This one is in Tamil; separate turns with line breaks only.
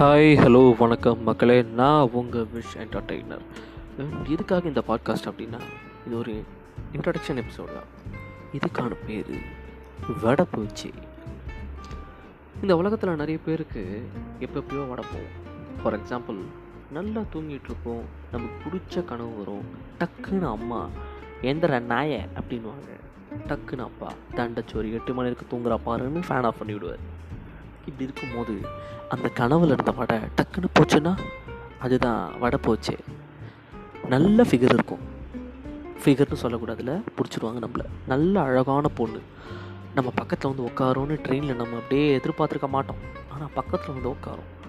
ஹாய் ஹலோ வணக்கம் மக்களே. நான் உங்கள் விஷ் என்டர்டெய்னர் எதுக்காக இந்த பாட்காஸ்ட் அப்படின்னா இது ஒரு இன்ட்ரடக்ஷன் எபிசோட் தான். இதுக்கான பேர் வடப்பூச்சி இந்த உலகத்தில் நிறைய பேருக்கு எப்பப்பயோ வடப்போம் ஃபார் எக்ஸாம்பிள் நல்லா தூங்கிட்டுருப்போம் நமக்கு பிடிச்ச கனவு வரும். டக்குன்னு அம்மா எந்திர நாய அப்படின்வாங்க டக்குன்னு அப்பா தண்டச்சோரி எட்டு மணி இருக்கு தூங்குறா பாருன்னு ஃபேன் ஆஃப் பண்ணி விடுவார் இப்படி இருக்கும்போது அந்த கனவில் இருந்த வடை டக்குன்னு போச்சுன்னா அதுதான் வடை போச்சு. நல்ல ஃபிகர் இருக்கும். ஃபிகர்னு சொல்லக்கூடாதுல பிடிச்சிருவாங்க நம்மள. நல்ல அழகான பொண்ணு. நம்ம பக்கத்தில் வந்து உட்காரோன்னு ட்ரெயினில் நம்ம அப்படியே எதிர்பார்த்துருக்க மாட்டோம். ஆனால் பக்கத்தில் வந்து உட்காரும்.